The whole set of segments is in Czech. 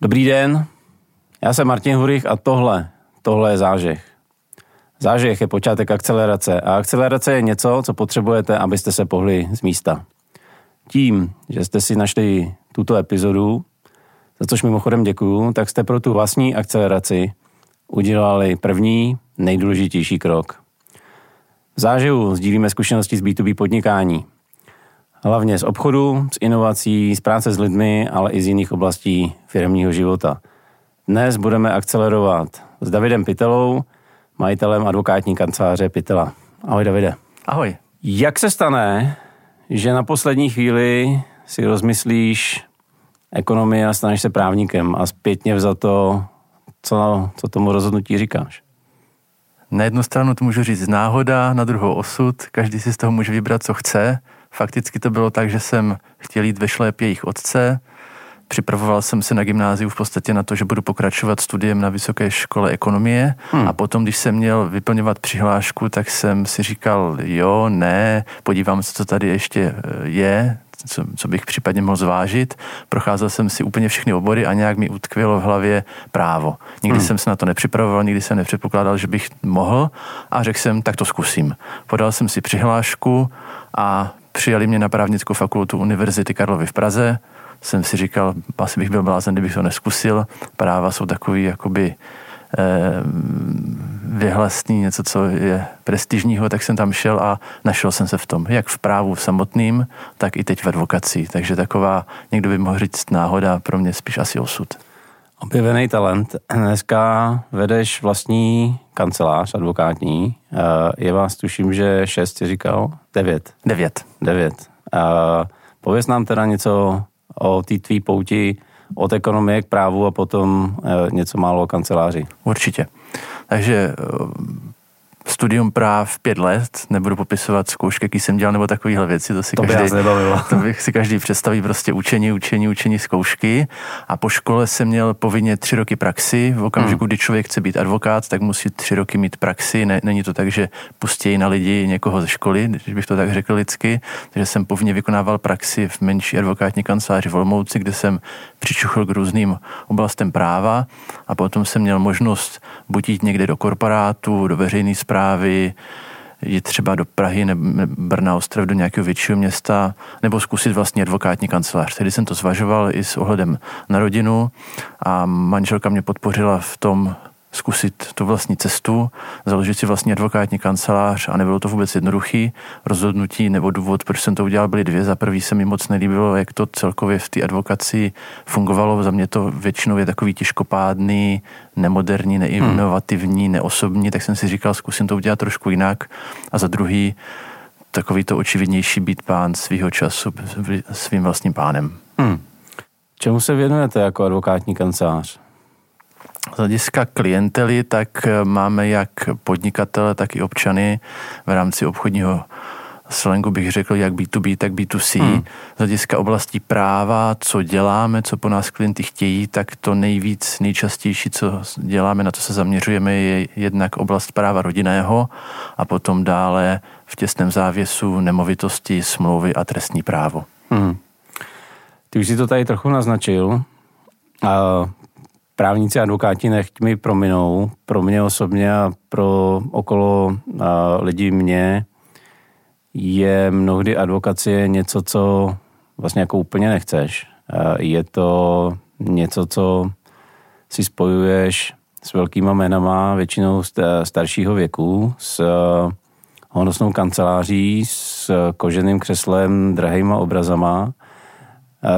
Dobrý den, já jsem Martin Hurich a tohle, tohle je zážeh. Zážeh je počátek akcelerace a akcelerace je něco, co potřebujete, abyste se pohli z místa. Tím, že jste si našli tuto epizodu, za což mimochodem děkuju, tak jste pro tu vlastní akceleraci udělali první, nejdůležitější krok. V záživu sdílíme zkušenosti z B2B podnikání. Hlavně z obchodu, z inovací, z práce s lidmi, ale i z jiných oblastí firmního života. Dnes budeme akcelerovat s Davidem Pitelou, majitelem advokátní kanceláře Pitela. Ahoj Davide. Ahoj. Jak se stane, že na poslední chvíli si rozmyslíš ekonomii a staneš se právníkem a zpětně za to, co, co tomu rozhodnutí říkáš? Na jednu stranu to můžu říct náhoda, na druhou osud, každý si z toho může vybrat, co chce. Fakticky to bylo tak, že jsem chtěl jít ve šlép jejich otce, Připravoval jsem se na gymnáziu v podstatě na to, že budu pokračovat studiem na Vysoké škole ekonomie hmm. a potom, když jsem měl vyplňovat přihlášku, tak jsem si říkal, jo, ne, podívám se, co tady ještě eh, je, co, co bych případně mohl zvážit. Procházel jsem si úplně všechny obory a nějak mi utkvělo v hlavě právo. Nikdy hmm. jsem se na to nepřipravoval, nikdy jsem nepředpokládal, že bych mohl a řekl jsem, tak to zkusím. Podal jsem si přihlášku a přijali mě na právnickou fakultu Univerzity Karlovy v Praze jsem si říkal, asi bych byl blázen, kdybych to neskusil. Práva jsou takový jakoby eh, vyhlasný, něco, co je prestižního, tak jsem tam šel a našel jsem se v tom, jak v právu samotným, tak i teď v advokaci. Takže taková, někdo by mohl říct náhoda, pro mě spíš asi osud. Objevený talent. Dneska vedeš vlastní kancelář advokátní. Eh, je vás, tuším, že šest, říkal? Devět. Devět. Devět. Uh, pověz nám teda něco o té tvý pouti od ekonomie k právu a potom e, něco málo o kanceláři. Určitě. Takže studium práv pět let, nebudu popisovat zkoušky, jaký jsem dělal, nebo takovéhle věci, to si to každý, to bych si každý představí prostě učení, učení, učení, zkoušky. A po škole jsem měl povinně tři roky praxi. V okamžiku, hmm. kdy člověk chce být advokát, tak musí tři roky mít praxi. Ne, není to tak, že pustí na lidi někoho ze školy, když bych to tak řekl lidsky. Takže jsem povinně vykonával praxi v menší advokátní kanceláři v Olmouci, kde jsem přičuchl k různým oblastem práva a potom jsem měl možnost buď jít někde do korporátu, do veřejné zprávy, jít třeba do Prahy nebo Brna, Ostrov, do nějakého většího města, nebo zkusit vlastně advokátní kancelář. Tehdy jsem to zvažoval i s ohledem na rodinu a manželka mě podpořila v tom, zkusit tu vlastní cestu, založit si vlastní advokátní kancelář a nebylo to vůbec jednoduchý rozhodnutí nebo důvod, proč jsem to udělal, byly dvě. Za prvý se mi moc nelíbilo, jak to celkově v té advokaci fungovalo. Za mě to většinou je takový těžkopádný, nemoderní, neinovativní, hmm. neosobní, tak jsem si říkal, zkusím to udělat trošku jinak. A za druhý, takový to očividnější být pán svého času svým vlastním pánem. Hmm. Čemu se věnujete jako advokátní kancelář? Z hlediska klientely, tak eh, máme jak podnikatele, tak i občany v rámci obchodního slangu bych řekl, jak B2B, tak B2C. Hmm. Z hlediska oblasti práva, co děláme, co po nás klienty chtějí, tak to nejvíc, nejčastější, co děláme, na co se zaměřujeme, je jednak oblast práva rodinného a potom dále v těsném závěsu nemovitosti, smlouvy a trestní právo. Hmm. Ty už si to tady trochu naznačil. A právníci a advokáti nechť mi prominou, pro mě osobně a pro okolo a, lidí mě je mnohdy advokacie něco, co vlastně jako úplně nechceš. Je to něco, co si spojuješ s velkýma jménama, většinou staršího věku, s honosnou kanceláří, s koženým křeslem, drahýma obrazama.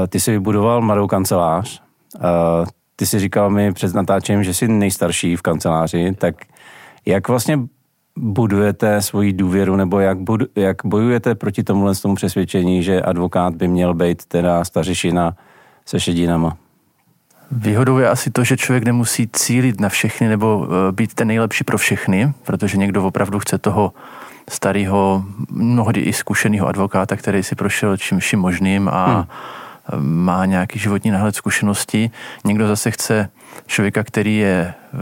Ty si vybudoval mladou kancelář, ty si říkal mi před natáčením, že jsi nejstarší v kanceláři, tak jak vlastně budujete svoji důvěru, nebo jak, budu, jak bojujete proti tomuhle tomu přesvědčení, že advokát by měl být teda stařešina se šedinama? Výhodou je asi to, že člověk nemusí cílit na všechny nebo eh, být ten nejlepší pro všechny, protože někdo opravdu chce toho starého, mnohdy i zkušeného advokáta, který si prošel čím vším možným a hmm má nějaký životní náhled zkušenosti. Někdo zase chce člověka, který je eh,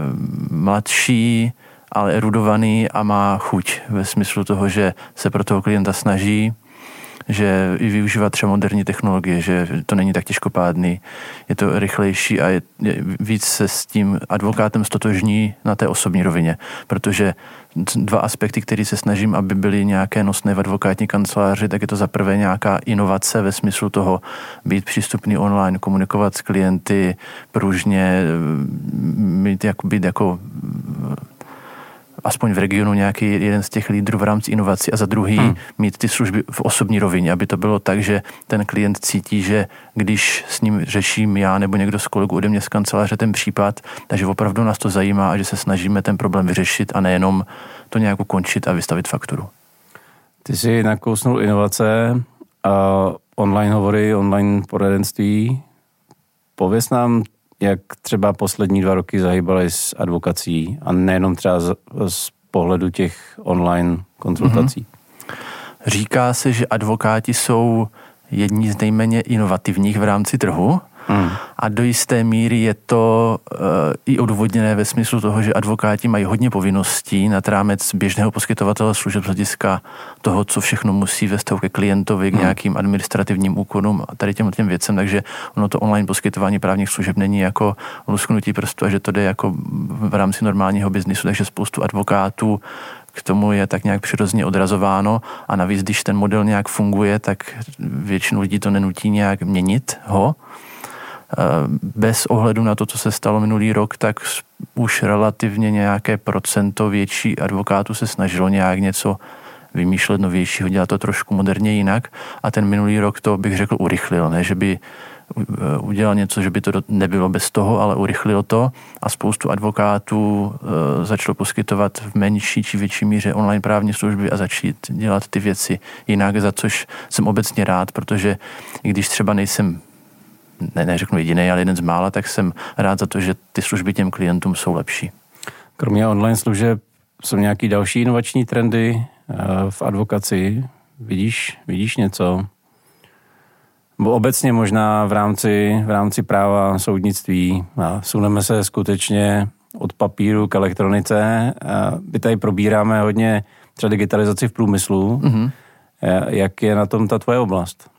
mladší, ale erudovaný a má chuť ve smyslu toho, že se pro toho klienta snaží, že i využívat třeba moderní technologie, že to není tak těžkopádný, je to rychlejší a je, je, víc se s tím advokátem stotožní na té osobní rovině, protože dva aspekty, které se snažím, aby byly nějaké nosné v advokátní kanceláři, tak je to za prvé nějaká inovace ve smyslu toho být přístupný online, komunikovat s klienty pružně, mít jako, být jako aspoň v regionu nějaký jeden z těch lídrů v rámci inovací a za druhý hmm. mít ty služby v osobní rovině, aby to bylo tak, že ten klient cítí, že když s ním řeším já nebo někdo z kolegů ode mě z kanceláře ten případ, takže opravdu nás to zajímá a že se snažíme ten problém vyřešit a nejenom to nějak ukončit a vystavit fakturu. Ty jsi nakousnul inovace a online hovory, online poradenství. Pověz nám jak třeba poslední dva roky zahýbaly s advokací a nejenom třeba z, z pohledu těch online konzultací? Mm-hmm. Říká se, že advokáti jsou jedni z nejméně inovativních v rámci trhu Hmm. A do jisté míry je to uh, i odvodněné ve smyslu toho, že advokáti mají hodně povinností na rámec běžného poskytovatele služeb z hlediska toho, co všechno musí ve vztahu ke klientovi, k hmm. nějakým administrativním úkonům a tady těm, těm věcem, takže ono to online poskytování právních služeb není jako lusknutí prstu a že to jde jako v rámci normálního biznisu, takže spoustu advokátů k tomu je tak nějak přirozeně odrazováno a navíc, když ten model nějak funguje, tak většinu lidí to nenutí nějak měnit ho, bez ohledu na to, co se stalo minulý rok, tak už relativně nějaké procento větší advokátů se snažilo nějak něco vymýšlet novějšího, dělat to trošku moderně jinak. A ten minulý rok to bych řekl urychlil, ne, že by eh, udělal něco, že by to nebylo bez toho, ale urychlil to. A spoustu advokátů e, začalo poskytovat v menší či větší míře online právní služby a začít dělat ty věci jinak, za což jsem obecně rád, protože i když třeba nejsem ne, neřeknu jediný, ale jeden z mála, tak jsem rád za to, že ty služby těm klientům jsou lepší. Kromě online služeb jsou nějaký další inovační trendy eh, v advokaci? Vidíš, vidíš něco? Bo obecně možná v rámci, v rámci práva soudnictví. A suneme se skutečně od papíru k elektronice. My tady probíráme hodně třeba digitalizaci v průmyslu. Mm-hmm. Jak je na tom ta tvoje oblast?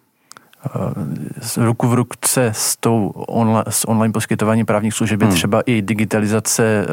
Ruku v ruce s, tou online, s online poskytováním právních služeb je hmm. třeba i digitalizace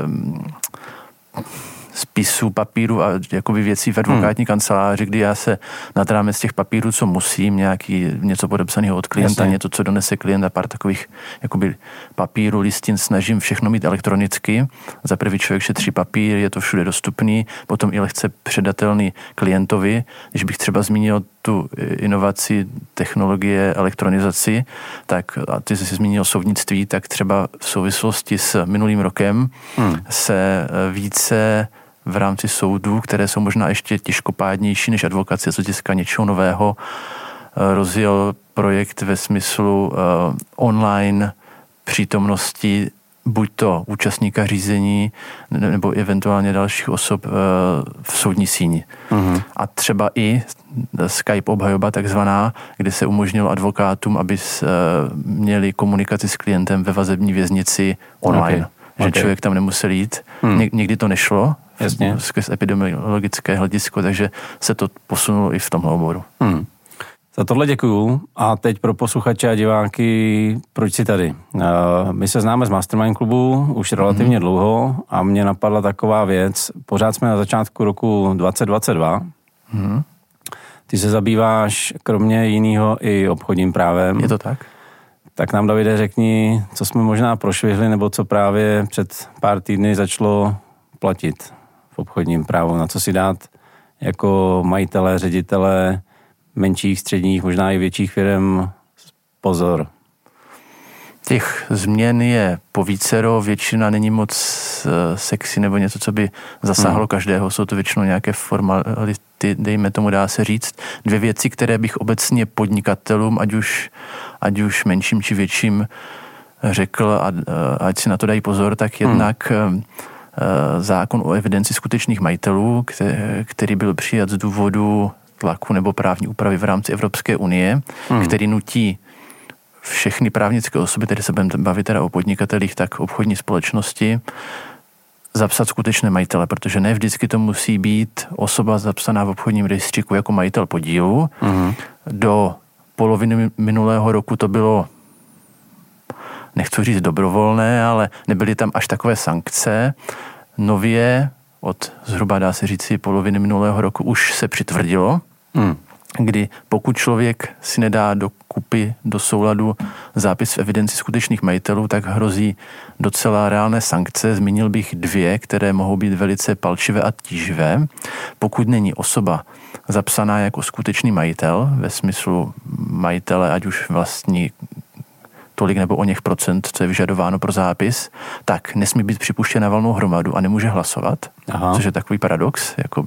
spisů, papíru a jakoby věcí v advokátní hmm. kanceláři, kdy já se nad rámec těch papírů, co musím, nějaký něco podepsaného od klienta, Jasně. něco, co donese klient a pár takových jakoby papíru, listin, snažím všechno mít elektronicky. Za prvý člověk šetří papír, je to všude dostupný, potom i lehce předatelný klientovi. Když bych třeba zmínil tu inovaci technologie, elektronizaci, tak a ty jsi zmínil soudnictví, tak třeba v souvislosti s minulým rokem hmm. se více v rámci soudů, které jsou možná ještě těžkopádnější než advokace, co hlediska něčeho nového, eh, rozjel projekt ve smyslu uh, online přítomnosti buď to účastníka řízení nebo eventuálně dalších osob uh, v soudní síni. Uh-huh. A třeba i Skype obhajoba takzvaná, kde se umožnilo advokátům, aby uh, měli komunikaci s klientem ve vazební věznici online. Okay. Že okay. člověk tam nemusel jít. Hmm. Ně- někdy to nešlo, Jasně. skrz epidemiologické hledisko, takže se to posunulo i v tomhle oboru. Hmm. Za tohle děkuju. A teď pro posluchače a diváky, proč si tady? My se známe z Mastermind klubu už relativně mm. dlouho a mě napadla taková věc. Pořád jsme na začátku roku 2022. Mm. Ty se zabýváš kromě jiného i obchodním právem. Je to tak? Tak nám, Davide, řekni, co jsme možná prošvihli, nebo co právě před pár týdny začalo platit v obchodním právu, na co si dát jako majitele, ředitele menších, středních, možná i větších firm pozor. Těch změn je po vícero, většina není moc eh, sexy nebo něco, co by zasáhlo hmm. každého, jsou to většinou nějaké formality, dejme tomu dá se říct. Dvě věci, které bych obecně podnikatelům, ať už, ať už menším či větším, řekl, a, eh, ať si na to dají pozor, tak hmm. jednak hmm zákon o evidenci skutečných majitelů, který byl přijat z důvodu tlaku nebo právní úpravy v rámci Evropské unie, hmm. který nutí všechny právnické osoby, tedy se budeme bavit teda o podnikatelích, tak obchodní společnosti, zapsat skutečné majitele, protože ne vždycky to musí být osoba zapsaná v obchodním rejstříku jako majitel podílu. Mm-hmm. do poloviny minulého roku to bylo nechci říct dobrovolné, ale nebyly tam až takové sankce. Nově od zhruba dá se říci poloviny minulého roku už se přitvrdilo, hmm. kdy pokud člověk si nedá do kupy, do souladu zápis v evidenci skutečných majitelů, tak hrozí docela reálné sankce. Zmínil bych dvě, které mohou být velice palčivé a tíživé. Pokud není osoba zapsaná jako skutečný majitel, ve smyslu majitele, ať už vlastní tolik nebo o něch procent, co je vyžadováno pro zápis, tak nesmí být připuštěna valnou hromadu a nemůže hlasovat, Aha. což je takový paradox, jako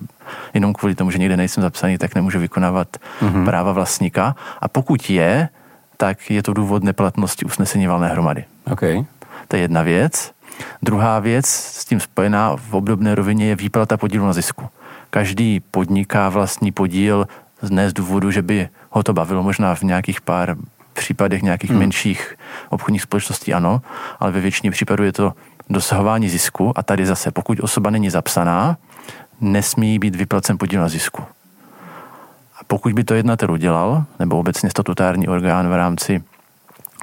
jenom kvůli tomu, že někde nejsem zapsaný, tak nemůže vykonávat mm-hmm. práva vlastníka. A pokud je, tak je to důvod neplatnosti usnesení valné hromady. Okay. To je jedna věc. Druhá věc s tím spojená v obdobné rovině je výplata podílu na zisku. Každý podniká vlastní podíl ne z důvodu, že by ho to bavilo možná v nějakých pár případech nějakých hmm. menších obchodních společností ano, ale ve většině případů je to dosahování zisku a tady zase, pokud osoba není zapsaná, nesmí být vyplacen podíl na zisku. A pokud by to jednatel udělal, nebo obecně statutární orgán v rámci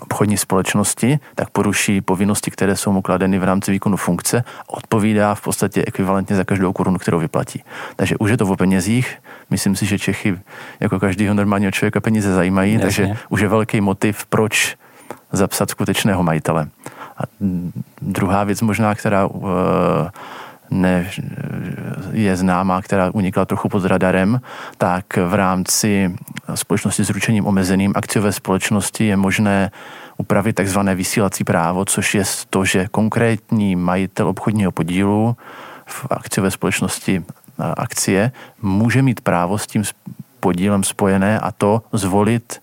obchodní společnosti, tak poruší povinnosti, které jsou mu kladeny v rámci výkonu funkce a odpovídá v podstatě ekvivalentně za každou korunu, kterou vyplatí. Takže už je to o penězích. Myslím si, že Čechy jako každého normálního člověka peníze zajímají, Jasně. takže už je velký motiv, proč zapsat skutečného majitele. A druhá věc možná, která uh, ne, je známá, která unikla trochu pod radarem, tak v rámci společnosti s ručením omezeným akciové společnosti je možné upravit takzvané vysílací právo, což je to, že konkrétní majitel obchodního podílu v akciové společnosti akcie může mít právo s tím podílem spojené a to zvolit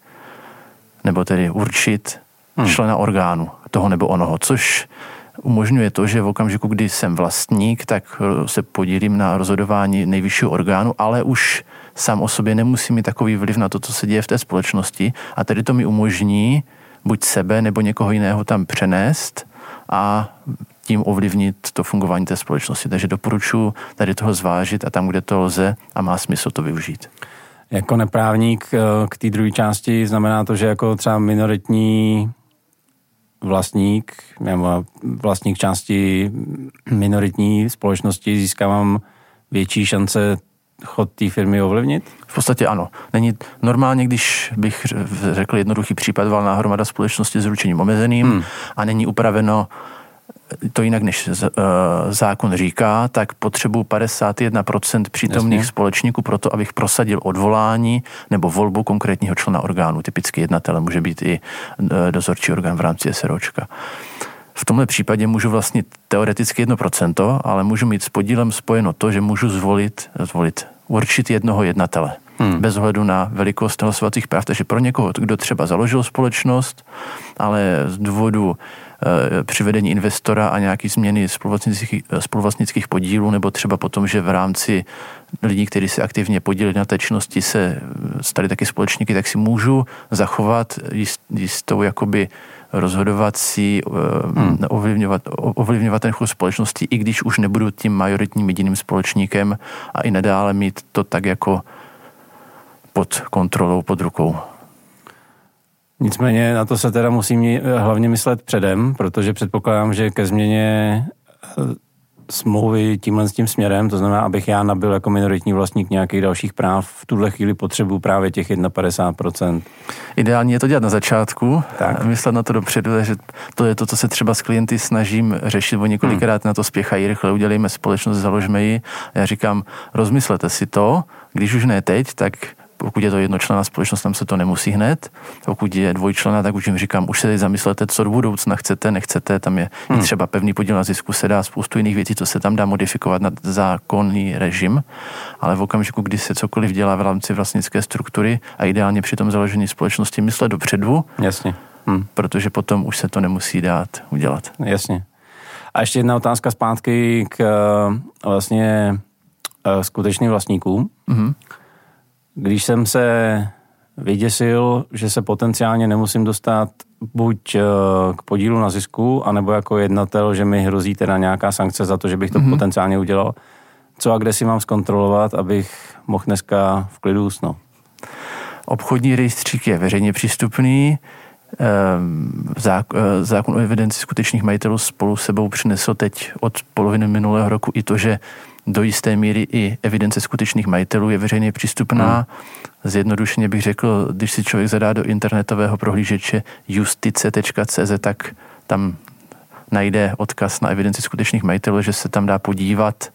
nebo tedy určit hmm. člena orgánu toho nebo onoho, což umožňuje to, že v okamžiku, kdy jsem vlastník, tak eh, se podílím na rozhodování nejvyššího orgánu, ale už sám o sobě nemusí mít takový vliv na to, co se děje v té společnosti a tedy to mi umožní buď sebe nebo někoho jiného tam přenést a tím ovlivnit to fungování té společnosti. Takže doporučuji tady toho zvážit a tam, kde to lze a má smysl to využít. Jako neprávník eh, k té druhé části znamená to, že jako třeba minoritní vlastník nebo vlastník části minoritní společnosti získávám větší šance chod té firmy ovlivnit? V podstatě ano. Není normálně, když bych řekl jednoduchý případ, valná hromada společnosti s ručením omezeným hmm. a není upraveno to jinak než eh, zákon říká, tak potřebuji 51% přítomných Jasně. společníků pro to, abych prosadil odvolání nebo volbu konkrétního člena orgánu. Typicky jednatele může být i eh, dozorčí orgán v rámci SROčka. V tomhle případě můžu vlastně teoreticky 1%, ale můžu mít s podílem spojeno to, že můžu zvolit, zvolit určit jednoho jednatele. Hmm. Bez ohledu na velikost hlasovacích práv. Takže pro někoho, kdo třeba založil společnost, ale z důvodu přivedení investora a nějaký změny spoluvlastnických, eh, spoluvlastnických podílů, nebo třeba potom, že v rámci lidí, kteří se aktivně podíleli na té činnosti, se eh, stali taky společníky, tak si můžu zachovat jistou jakoby rozhodovací, hmm. ovlivňovat, ovlivňovat ten chod společnosti, i když už nebudu tím majoritním jediným společníkem a i nadále mít to tak jako pod kontrolou, pod rukou. Nicméně na to se teda musím hlavně myslet předem, protože předpokládám, že ke změně eh, smlouvy tímhle s tím směrem, to znamená, abych já nabil jako minoritní vlastník nějakých dalších práv, v tuhle chvíli potřebuji právě těch 51%. Ideální je to dělat na začátku, tak. myslet na to dopředu, že to je to, co se třeba s klienty snažím řešit, oni několikrát hmm. na to spěchají, rychle udělejme společnost, založme ji. Já říkám, rozmyslete si to, když už ne teď, tak pokud je to jednočlená společnost, tam se to nemusí hned. Pokud je dvojčlená, tak už jim říkám, už se teď zamyslete, co do budoucna chcete, nechcete. Tam je hmm. i třeba pevný podíl na zisku, se dá spoustu jiných věcí, co se tam dá modifikovat na zákonný režim. Ale v okamžiku, kdy se cokoliv dělá v rámci vlastnické struktury a ideálně při tom založení společnosti myslet dopředu, Jasně. Hmm. protože potom už se to nemusí dát udělat. Jasně. A ještě jedna otázka zpátky k vlastně eh, skutečným vlastníkům. Mm-hmm. Když jsem se vyděsil, že se potenciálně nemusím dostat buď eh, k podílu na zisku, anebo jako jednatel, že mi hrozí teda nějaká sankce za to, že bych to mm-hmm. potenciálně udělal. Co a kde si mám zkontrolovat, abych mohl dneska v klidu usnout? Obchodní rejstřík je veřejně přístupný, ehm, eh, zákon o evidenci skutečných majitelů spolu sebou přinesl teď od poloviny minulého roku i to, že do jisté míry i evidence skutečných majitelů je veřejně přístupná. Hmm. Zjednodušeně bych řekl, když si člověk zadá do internetového prohlížeče justice.cz, tak tam najde odkaz na evidenci skutečných majitelů, že se tam dá podívat,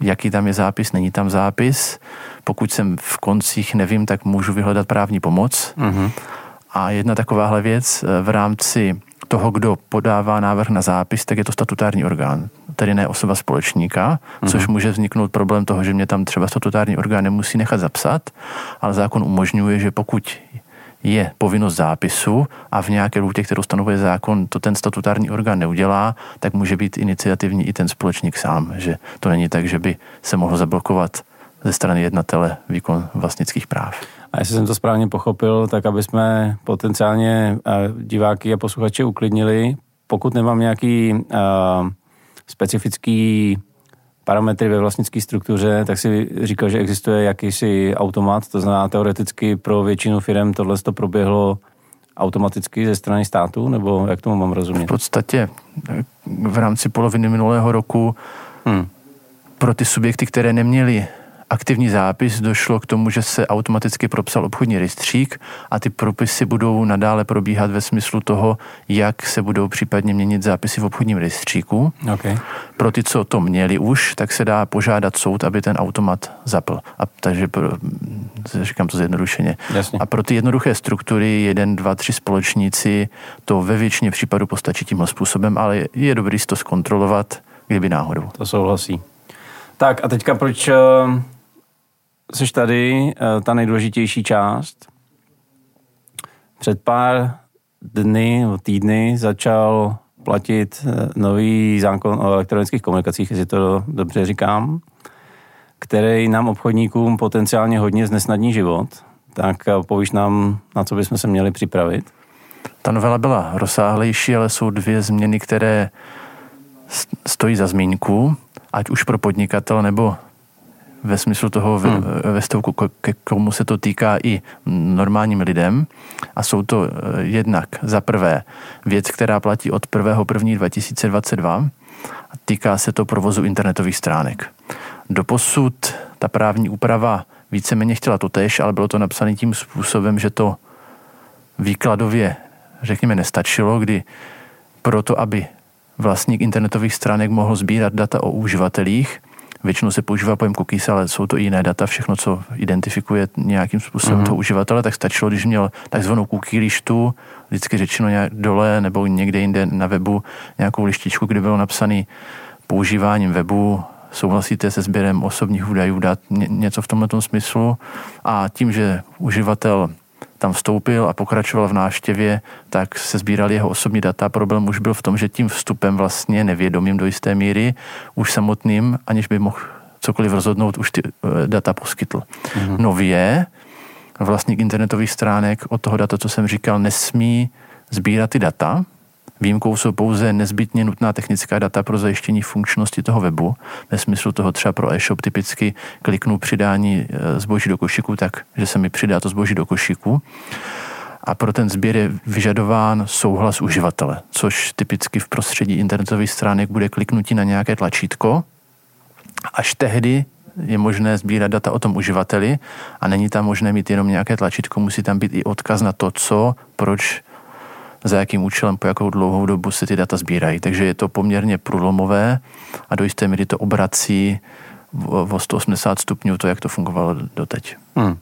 jaký tam je zápis, není tam zápis. Pokud jsem v koncích nevím, tak můžu vyhledat právní pomoc. Mm-hmm. A jedna takováhle věc v rámci toho, kdo podává návrh na zápis, tak je to statutární orgán, tedy ne osoba společníka, mm-hmm. což může vzniknout problém toho, že mě tam třeba statutární orgán nemusí nechat zapsat, ale zákon umožňuje, že pokud je povinnost zápisu a v nějaké lhůtě, kterou stanovuje zákon, to ten statutární orgán neudělá, tak může být iniciativní i ten společník sám, že to není tak, že by se mohl zablokovat ze strany jednatele výkon vlastnických práv. A jestli jsem to správně pochopil, tak aby jsme potenciálně eh, diváky a posluchače uklidnili, pokud nemám nějaký uh, specifický parametry ve vlastnické struktuře, tak si říkal, že existuje jakýsi automat, to znamená teoreticky pro většinu firm tohle to proběhlo automaticky ze strany státu, nebo jak tomu mám rozumět? V podstatě v rámci poloviny minulého roku hmm. pro ty subjekty, které neměly aktivní zápis došlo k tomu, že se automaticky propsal obchodní rejstřík a ty propisy budou nadále probíhat ve smyslu toho, jak se budou případně měnit zápisy v obchodním rejstříku. Okay. Pro ty, co to měli už, tak se dá požádat soud, aby ten automat zapl. A takže pro, říkám to zjednodušeně. Jasně. A pro ty jednoduché struktury, jeden, dva, tři společníci, to ve většině případů postačí tímhle způsobem, ale je dobrý si to zkontrolovat, kdyby náhodou. To souhlasí. Tak a teďka proč eh, jsi tady, eh, ta nejdůležitější část. Před pár dny, týdny začal platit eh, nový zákon o elektronických komunikacích, jestli to dobře říkám, který nám obchodníkům potenciálně hodně znesnadní život. Tak eh, povíš nám, na co bychom se měli připravit? Ta novela byla rozsáhlejší, ale jsou dvě změny, které stojí za zmínku, ať už pro podnikatel nebo ve smyslu toho hmm. ve, ve stavku, ke komu se to týká i normálním lidem. A jsou to eh, jednak za prvé věc, která platí od 1.1.2022 a týká se to provozu internetových stránek. Doposud ta právní úprava víceméně chtěla to tež, ale bylo to napsané tím způsobem, že to výkladově, řekněme, nestačilo, kdy proto, aby vlastník internetových stránek mohl sbírat data o uživatelích, Většinou se používá pojem cookies, ale jsou to i jiné data, všechno, co identifikuje nějakým způsobem mm-hmm. toho uživatele, tak stačilo, když měl takzvanou cookie lištu, vždycky řečeno nějak dole nebo někde jinde na webu nějakou lištičku, kde bylo napsaný používáním webu, souhlasíte se sběrem osobních údajů, dát něco v tomto smyslu a tím, že uživatel tam vstoupil a pokračoval v návštěvě, tak se sbírali jeho osobní data. Problém už byl v tom, že tím vstupem vlastně nevědomým do jisté míry, už samotným, aniž by mohl cokoliv rozhodnout, už ty eh, data poskytl. Mm-hmm. Nově vlastník internetových stránek od toho data, co jsem říkal, nesmí sbírat ty data, Výjimkou jsou pouze nezbytně nutná technická data pro zajištění funkčnosti toho webu. Ve smyslu toho třeba pro e-shop typicky kliknu přidání e, zboží do košíku, tak že se mi přidá to zboží do košíku. A pro ten sběr je vyžadován souhlas uživatele, což typicky v prostředí internetových stránek bude kliknutí na nějaké tlačítko. Až tehdy je možné sbírat data o tom uživateli a není tam možné mít jenom nějaké tlačítko, musí tam být i odkaz na to, co, proč za jakým účelem, po jakou dlouhou dobu se ty data sbírají. Takže je to poměrně průlomové a do jisté míry to obrací o 180 stupňů to, jak to fungovalo doteď. Hmm.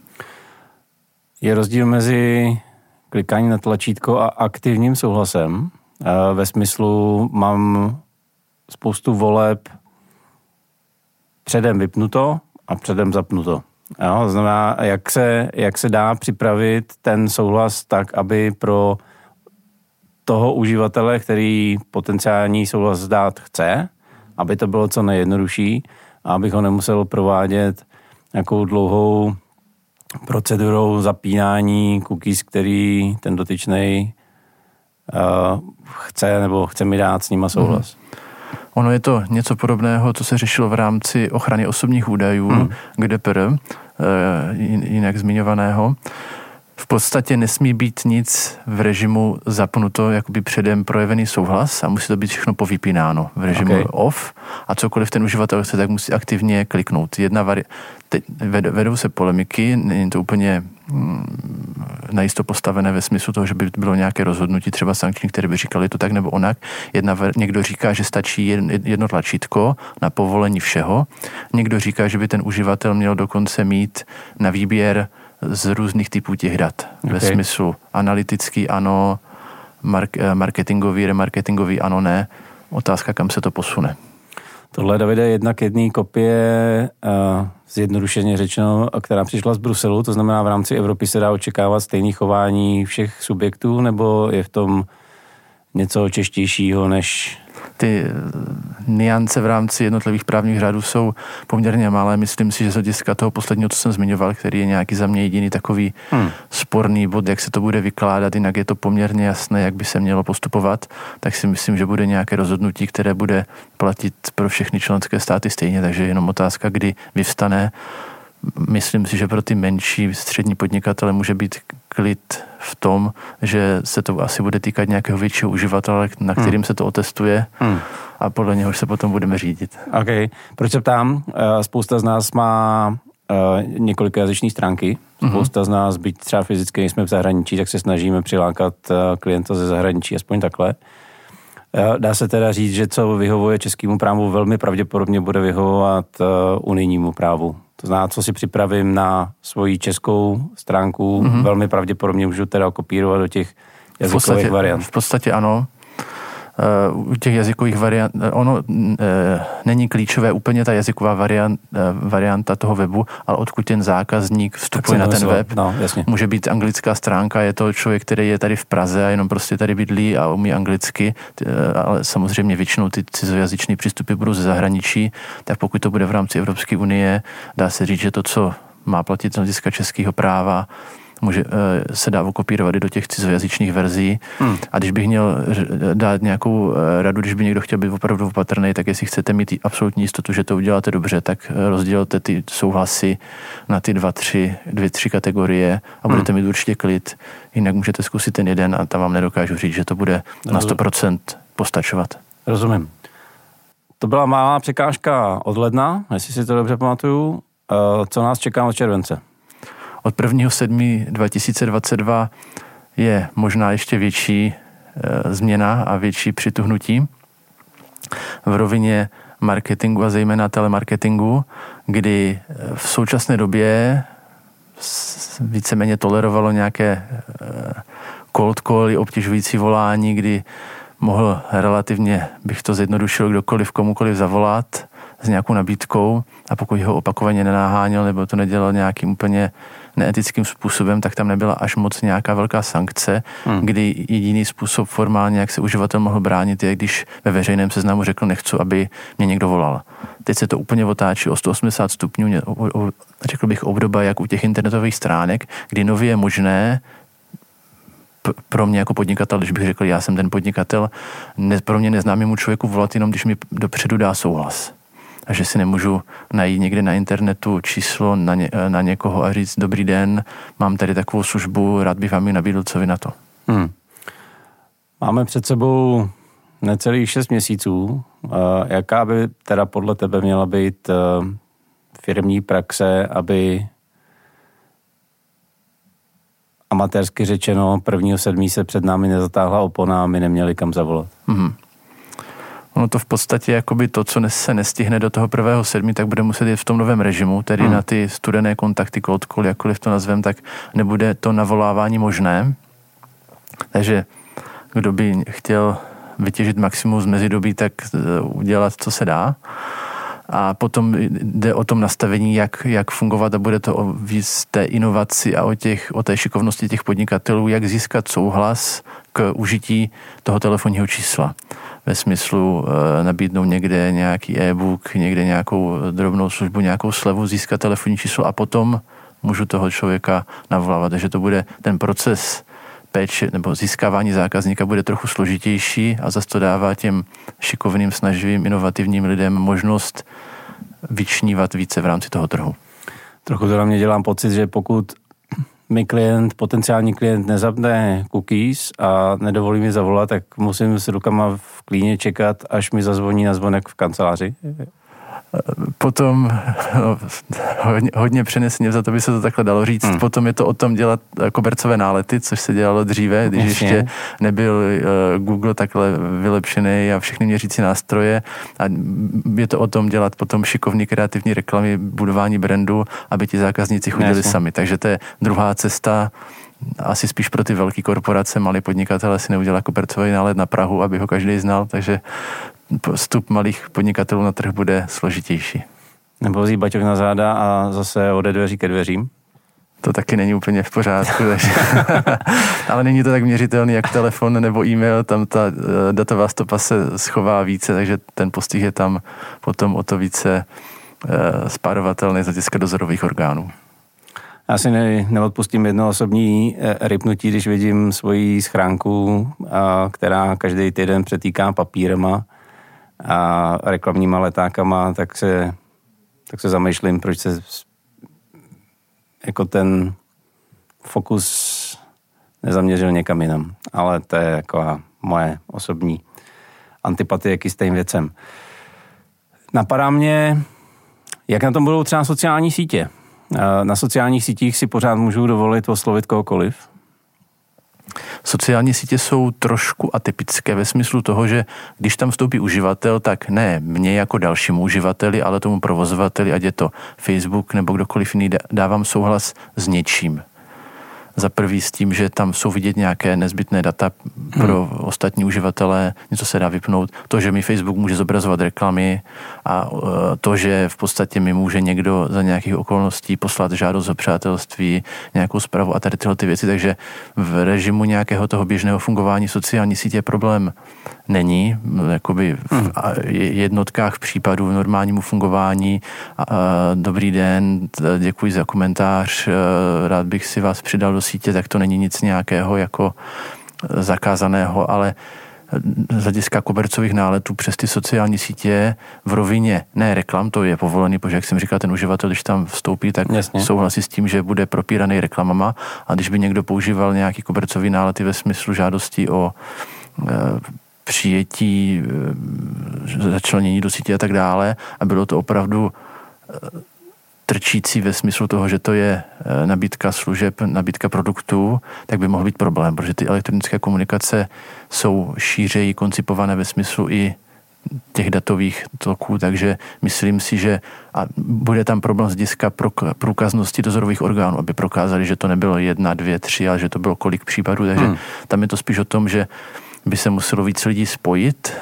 Je rozdíl mezi klikání na tlačítko a aktivním souhlasem. Ve smyslu mám spoustu voleb předem vypnuto a předem zapnuto. Jo, znamená, jak se, jak se dá připravit ten souhlas tak, aby pro toho uživatele, který potenciální souhlas zdát chce, aby to bylo co nejjednodušší a abych ho nemusel provádět nějakou dlouhou procedurou zapínání cookies, který ten dotyčný uh, chce nebo chce mi dát s nima souhlas. Mm. Ono je to něco podobného, co se řešilo v rámci ochrany osobních údajů, mm. GDPR, uh, jinak zmiňovaného. V podstatě nesmí být nic v režimu zapnuto, jakoby předem projevený souhlas a musí to být všechno povypínáno v režimu okay. off a cokoliv ten uživatel chce, tak musí aktivně kliknout. Jedna vari- teď vedou se polemiky, není to úplně mm, najisto postavené ve smyslu toho, že by bylo nějaké rozhodnutí třeba sankční, které by říkali to tak nebo onak. Jedna, někdo říká, že stačí jedno tlačítko na povolení všeho. Někdo říká, že by ten uživatel měl dokonce mít na výběr z různých typů těch dat. Okay. Ve smyslu analytický ano, mark, eh, marketingový, remarketingový ano, ne. Otázka, kam se to posune. Tohle, Davide, jedna k jedné kopie, uh, zjednodušeně řečeno, která přišla z Bruselu, to znamená v rámci Evropy se dá očekávat stejné chování všech subjektů, nebo je v tom něco češtějšího než ty eh, niance v rámci jednotlivých právních řádů jsou poměrně malé. Myslím si, že z hlediska toho posledního, co jsem zmiňoval, který je nějaký za mě jediný takový hmm. sporný bod, jak se to bude vykládat, jinak je to poměrně jasné, jak by se mělo postupovat, tak si myslím, že bude nějaké rozhodnutí, které bude platit pro všechny členské státy stejně, takže jenom otázka, kdy vyvstane myslím si, že pro ty menší střední podnikatele může být klid v tom, že se to asi bude týkat nějakého většího uživatele, na kterým hmm. se to otestuje hmm. a podle něhož se potom budeme řídit. OK. Proč se ptám? Eh, spousta z nás má eh, několik jazyční stránky. Mhm. Spousta mm-hmm. z nás, byť třeba fyzicky nejsme v zahraničí, tak se snažíme přilákat eh, klienta ze zahraničí, aspoň takhle. Dá se teda říct, že co vyhovuje českému právu, velmi pravděpodobně bude vyhovovat unijnímu právu. To znamená, co si připravím na svoji českou stránku, mm-hmm. velmi pravděpodobně můžu teda kopírovat do těch jazykových v podstatě, variant. V podstatě ano. Eh, u těch jazykových variant, eh, ono e, není klíčové úplně ta jazyková variant, varianta toho webu, ale odkud ten zákazník vstupuje na ten web. No, jasně. Může být anglická stránka, je to člověk, který je tady v Praze a jenom prostě tady bydlí a umí anglicky, ale samozřejmě většinou ty cizojazyční přístupy budou ze zahraničí, tak pokud to bude v rámci Evropské unie, dá se říct, že to, co má platit z hlediska českého práva, může, eh, se dá okopírovat i do těch cizojazyčných verzí. Hmm. A když bych měl dát nějakou eh, radu, když by někdo chtěl být opravdu opatrný, tak jestli chcete mít absolutní jistotu, že to uděláte dobře, tak eh, rozdělte ty souhlasy na ty dva, tři, dvě, tři kategorie a hmm. budete mít určitě klid. Jinak můžete zkusit ten jeden a tam vám nedokážu říct, že to bude na 100% postačovat. Rozumím. To byla malá překážka od ledna, jestli si to dobře pamatuju. Co nás čeká od července? Od 1.7.2022 je možná ještě větší e, změna a větší přituhnutí v rovině marketingu a zejména telemarketingu, kdy e, v současné době víceméně tolerovalo nějaké e, cold cally, obtěžující volání, kdy mohl relativně, bych to zjednodušil, kdokoliv komukoliv zavolat s nějakou nabídkou a pokud ho opakovaně nenáháněl nebo to nedělal nějakým úplně neetickým způsobem, tak tam nebyla až moc nějaká velká sankce, hmm. kdy jediný způsob formálně, jak se uživatel mohl bránit, je, když ve veřejném seznamu řekl, nechci, aby mě někdo volal. Teď se to úplně otáčí o 180 stupňů, řekl bych obdoba jak u těch internetových stránek, kdy nově je možné pro mě jako podnikatel, když bych řekl, já jsem ten podnikatel, ne, pro mě neznámému člověku volat jenom, když mi dopředu dá souhlas a že si nemůžu najít někde na internetu číslo na, ně, na někoho a říct dobrý den, mám tady takovou službu, rád bych vám ji nabídl, co vy na to. Hmm. Máme před sebou necelých šest měsíců. Jaká by teda podle tebe měla být e, firmní praxe, aby amatérsky řečeno prvního sedmí se před námi nezatáhla opona a my neměli kam zavolat? Hmm. Ono to v podstatě jakoby to, co se nestihne do toho prvého sedmi, tak bude muset jít v tom novém režimu, tedy hmm. na ty studené kontakty, cold call, jakkoliv to nazvem, tak nebude to navolávání možné. Takže kdo by chtěl vytěžit maximum z mezidobí, tak eh, udělat, co se dá. A potom jde o tom nastavení, jak, jak fungovat a bude to o víc té inovaci a o, těch, o té šikovnosti těch podnikatelů, jak získat souhlas k užití toho telefonního čísla ve smyslu e, nabídnout někde nějaký e-book, někde nějakou drobnou službu, nějakou slevu, získat telefonní číslo a potom můžu toho člověka navolávat. Takže to bude ten proces péče nebo získávání zákazníka bude trochu složitější a zase to dává těm šikovným, snaživým, inovativním lidem možnost vyčnívat více v rámci toho trhu. Trochu to na mě dělám pocit, že pokud mi klient, potenciální klient nezapne cookies a nedovolí mi zavolat, tak musím s rukama v klíně čekat, až mi zazvoní na zvonek v kanceláři. Potom, no, hodně, hodně přenesně, za to by se to takhle dalo říct, hmm. potom je to o tom dělat kobercové nálety, což se dělalo dříve, když Jasně. ještě nebyl uh, Google takhle vylepšený a všechny měřící nástroje a je to o tom dělat potom šikovný kreativní reklamy, budování brandu, aby ti zákazníci chodili Jasně. sami. Takže to je druhá cesta, asi spíš pro ty velké korporace, malí podnikatele si neudělá kobercový nálet na Prahu, aby ho každý znal, takže vstup malých podnikatelů na trh bude složitější. Nebo vzít baťoch na záda a zase ode dveří ke dveřím? To taky není úplně v pořádku, takže... ale není to tak měřitelný jak telefon nebo e-mail, tam ta eh, datová stopa se schová více, takže ten postih je tam potom o to více uh, spárovatelný z hlediska dozorových orgánů. Já si ne, neodpustím jedno osobní eh, rypnutí, když vidím svoji schránku, která každý týden přetýká papírama a reklamníma letákama, tak se, tak se zamýšlím, proč se jako ten fokus nezaměřil někam jinam. Ale to je jako moje osobní antipatie k jistým věcem. Napadá mě, jak na tom budou třeba sociální sítě. Na sociálních sítích si pořád můžu dovolit oslovit kohokoliv. Sociální sítě jsou trošku atypické ve smyslu toho, že když tam vstoupí uživatel, tak ne mě jako dalšímu uživateli, ale tomu provozovateli, ať je to Facebook nebo kdokoliv jiný, dávám souhlas s něčím. Za prvý s tím, že tam jsou vidět nějaké nezbytné data pro hmm. ostatní uživatele, něco se dá vypnout. To, že mi Facebook může zobrazovat reklamy a e, to, že v podstatě mi může někdo za nějakých okolností poslat žádost o přátelství, nějakou zprávu a tady tyhle ty věci. Takže v režimu nějakého toho běžného fungování sociální sítě problém není. Jakoby v hmm. jednotkách případů v normálnímu fungování. Dobrý den, děkuji za komentář, e, rád bych si vás přidal do sítě, tak to není nic nějakého jako zakázaného, ale z hlediska kobercových náletů přes ty sociální sítě v rovině ne reklam, to je povolený, protože jak jsem říkal, ten uživatel, když tam vstoupí, tak Jasně. souhlasí s tím, že bude propíraný reklamama a když by někdo používal nějaký kobercový nálety ve smyslu žádosti o e, přijetí, e, začlenění do sítě a tak dále a bylo to opravdu e, trčící ve smyslu toho, že to je eh, nabídka služeb, nabídka produktů, tak by mohl být problém, protože ty elektronické komunikace jsou šířeji koncipované ve smyslu i těch datových toků, takže myslím si, že a bude tam problém z diska průkaznosti dozorových orgánů, aby prokázali, že to nebylo jedna, dvě, tři, ale že to bylo kolik případů, takže hmm. tam je to spíš o tom, že by se muselo víc lidí spojit,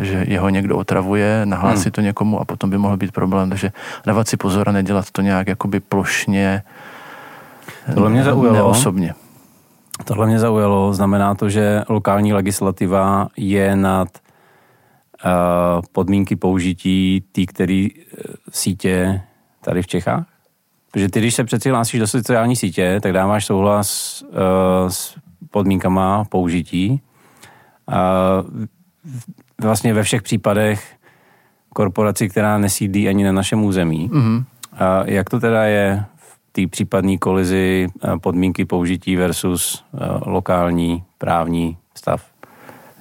že jeho někdo otravuje, nahlásí hmm. to někomu a potom by mohl být problém. Takže dávat si pozor a nedělat to nějak jakoby plošně, Tohle mě zaujalo. neosobně. Tohle mě zaujalo. Znamená to, že lokální legislativa je nad uh, podmínky použití té, které uh, sítě tady v Čechách? Protože ty, když se přeci hlásíš do sociální sítě, tak dáváš souhlas uh, s podmínkama použití. Uh, vlastně ve všech případech korporaci, která nesídlí ani na našem území. Mm-hmm. A jak to teda je v té případné kolizi podmínky použití versus lokální právní stav?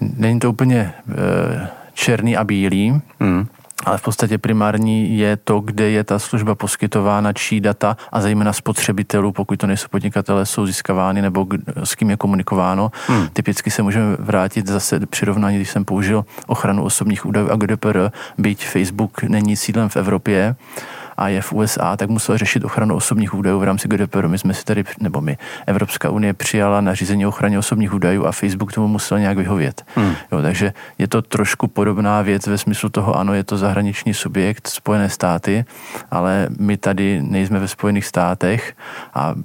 Není to úplně černý a bílý. Mm ale v podstatě primární je to, kde je ta služba poskytována, čí data a zejména spotřebitelů, pokud to nejsou podnikatele, jsou získávány nebo s kým je komunikováno. Hmm. Typicky se můžeme vrátit zase přirovnání, když jsem použil ochranu osobních údajů a GDPR, byť Facebook není sídlem v Evropě, a je v USA, tak musel řešit ochranu osobních údajů v rámci GDPR. My jsme si tady, nebo my, Evropská unie přijala nařízení o ochraně osobních údajů a Facebook tomu musel nějak vyhovět. Hmm. Jo, takže je to trošku podobná věc ve smyslu toho, ano, je to zahraniční subjekt, Spojené státy, ale my tady nejsme ve Spojených státech a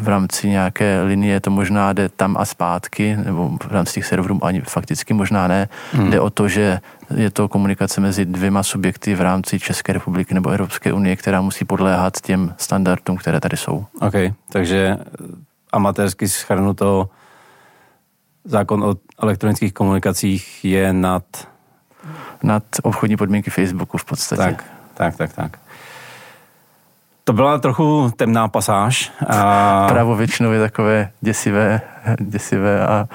v rámci nějaké linie to možná jde tam a zpátky, nebo v rámci těch serverů ani fakticky možná ne. Hmm. Jde o to, že je to komunikace mezi dvěma subjekty v rámci České republiky nebo Evropské unie, která musí podléhat těm standardům, které tady jsou. OK, takže amatérsky schrnuto zákon o elektronických komunikacích je nad... Nad obchodní podmínky Facebooku v podstatě. Tak, tak, tak, tak. To byla trochu temná pasáž. A... Právo většinou je takové děsivé, děsivé a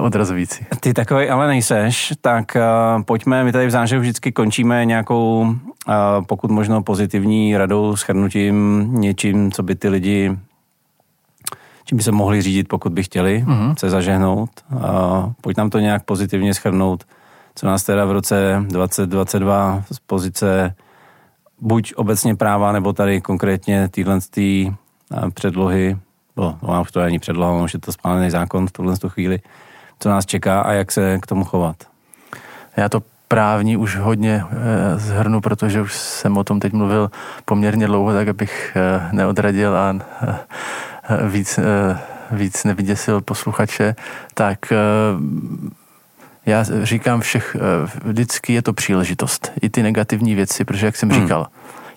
odrazující. Ty takový ale nejseš, tak uh, pojďme, my tady v zářehu vždycky končíme nějakou, uh, pokud možno pozitivní radou, schrnutím, něčím, co by ty lidi čím by se mohli řídit, pokud by chtěli mm-hmm. se zažehnout. Uh, pojď nám to nějak pozitivně schrnout, co nás teda v roce 2022 z pozice buď obecně práva, nebo tady konkrétně týhle tý předlohy, no, no to není předloha, už je to spálený zákon v tuhle chvíli, co nás čeká a jak se k tomu chovat. Já to právní už hodně e, zhrnu, protože už jsem o tom teď mluvil poměrně dlouho, tak abych e, neodradil a e, víc, víc nevyděsil posluchače. Tak já říkám všech, eh, vždycky je to příležitost. I ty negativní věci, protože jak jsem hmm. říkal,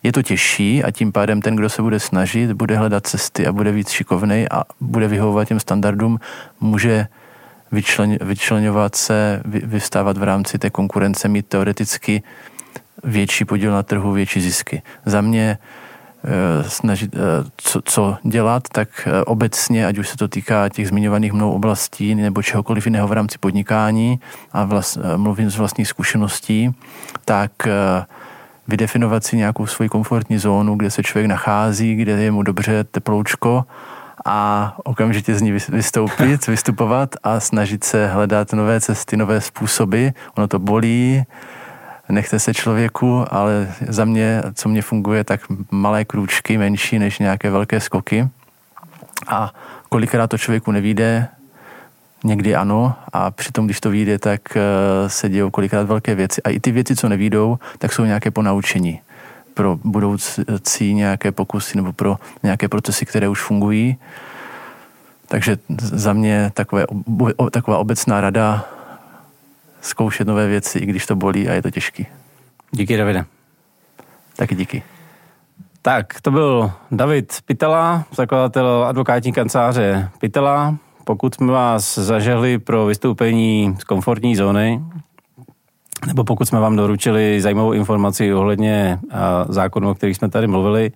je to těžší a tím pádem ten, kdo se bude snažit, bude hledat cesty a bude víc šikovnej a bude vyhovovat těm standardům, může vyčlen, vyčlenovat se, vy, vystávat v rámci té konkurence, mít teoreticky větší podíl na trhu, větší zisky. Za mě Eh, snažit, eh, co, co dělat, tak eh, obecně, ať už se to týká těch zmiňovaných mnou oblastí nebo čehokoliv jiného v rámci podnikání a vlast, mluvím z vlastních zkušeností, tak vydefinovat si nějakou svoji komfortní zónu, kde se člověk nachází, kde je mu dobře teploučko a okamžitě z ní vystoupit, vystupovat a snažit se hledat nové cesty, nové způsoby. Ono to bolí, nechte se člověku, ale za mě, co mě funguje, tak malé krůčky, menší než nějaké velké skoky. A kolikrát to člověku nevíde, někdy ano, a přitom, když to vyjde, tak eh, se dějou kolikrát velké věci. A i ty věci, co nevídou, tak jsou nějaké ponaučení pro budoucí nějaké pokusy nebo pro nějaké procesy, které už fungují. Takže za mě takové, taková obecná rada, zkoušet nové věci, i když to bolí a je to těžký. Díky, Davide. Taky díky. Tak, to byl David Pitela, zakladatel advokátní kanceláře Pitela. Pokud jsme vás zažehli pro vystoupení z komfortní zóny, nebo pokud jsme vám doručili zajímavou informaci ohledně zákonu, o kterých jsme tady mluvili,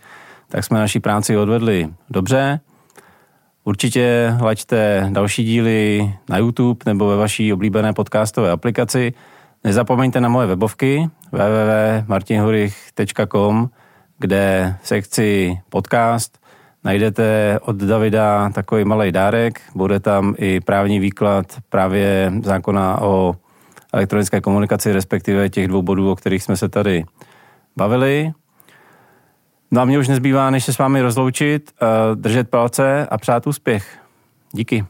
tak jsme naší práci odvedli dobře. Určitě laďte další díly na YouTube nebo ve vaší oblíbené podcastové aplikaci. Nezapomeňte na moje webovky www.martinhurich.com, kde v sekci podcast najdete od Davida takový malý dárek. Bude tam i právní výklad právě zákona o elektronické komunikaci, respektive těch dvou bodů, o kterých jsme se tady bavili. No a mě už nezbývá, než se s vámi rozloučit, eh, držet palce a přát úspěch. Díky.